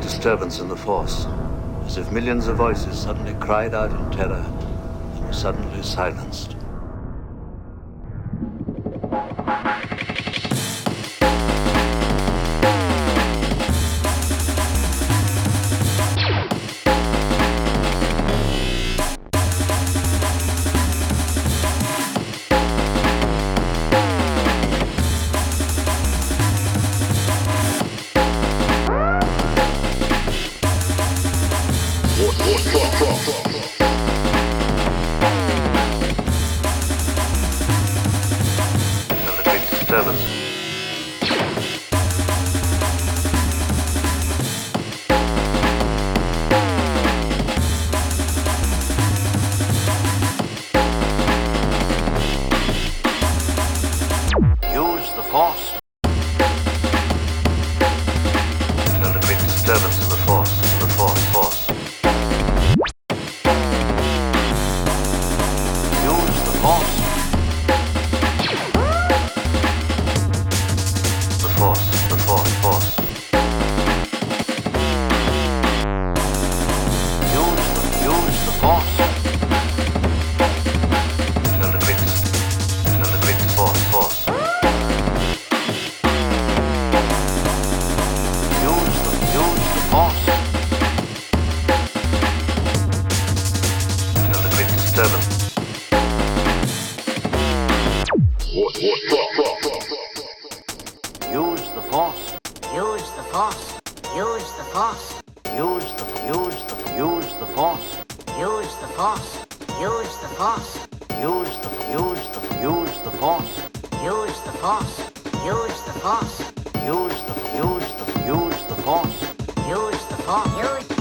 disturbance in the force, as if millions of voices suddenly cried out in terror and were suddenly silenced. Use great disturbance. Use the force. Use the force. Use the force. Use the, use the, use the force. Use the force. Use the force. Use the, use the, use the force. Use the force. Use the force. Use the, use the, fuse the force. use the force.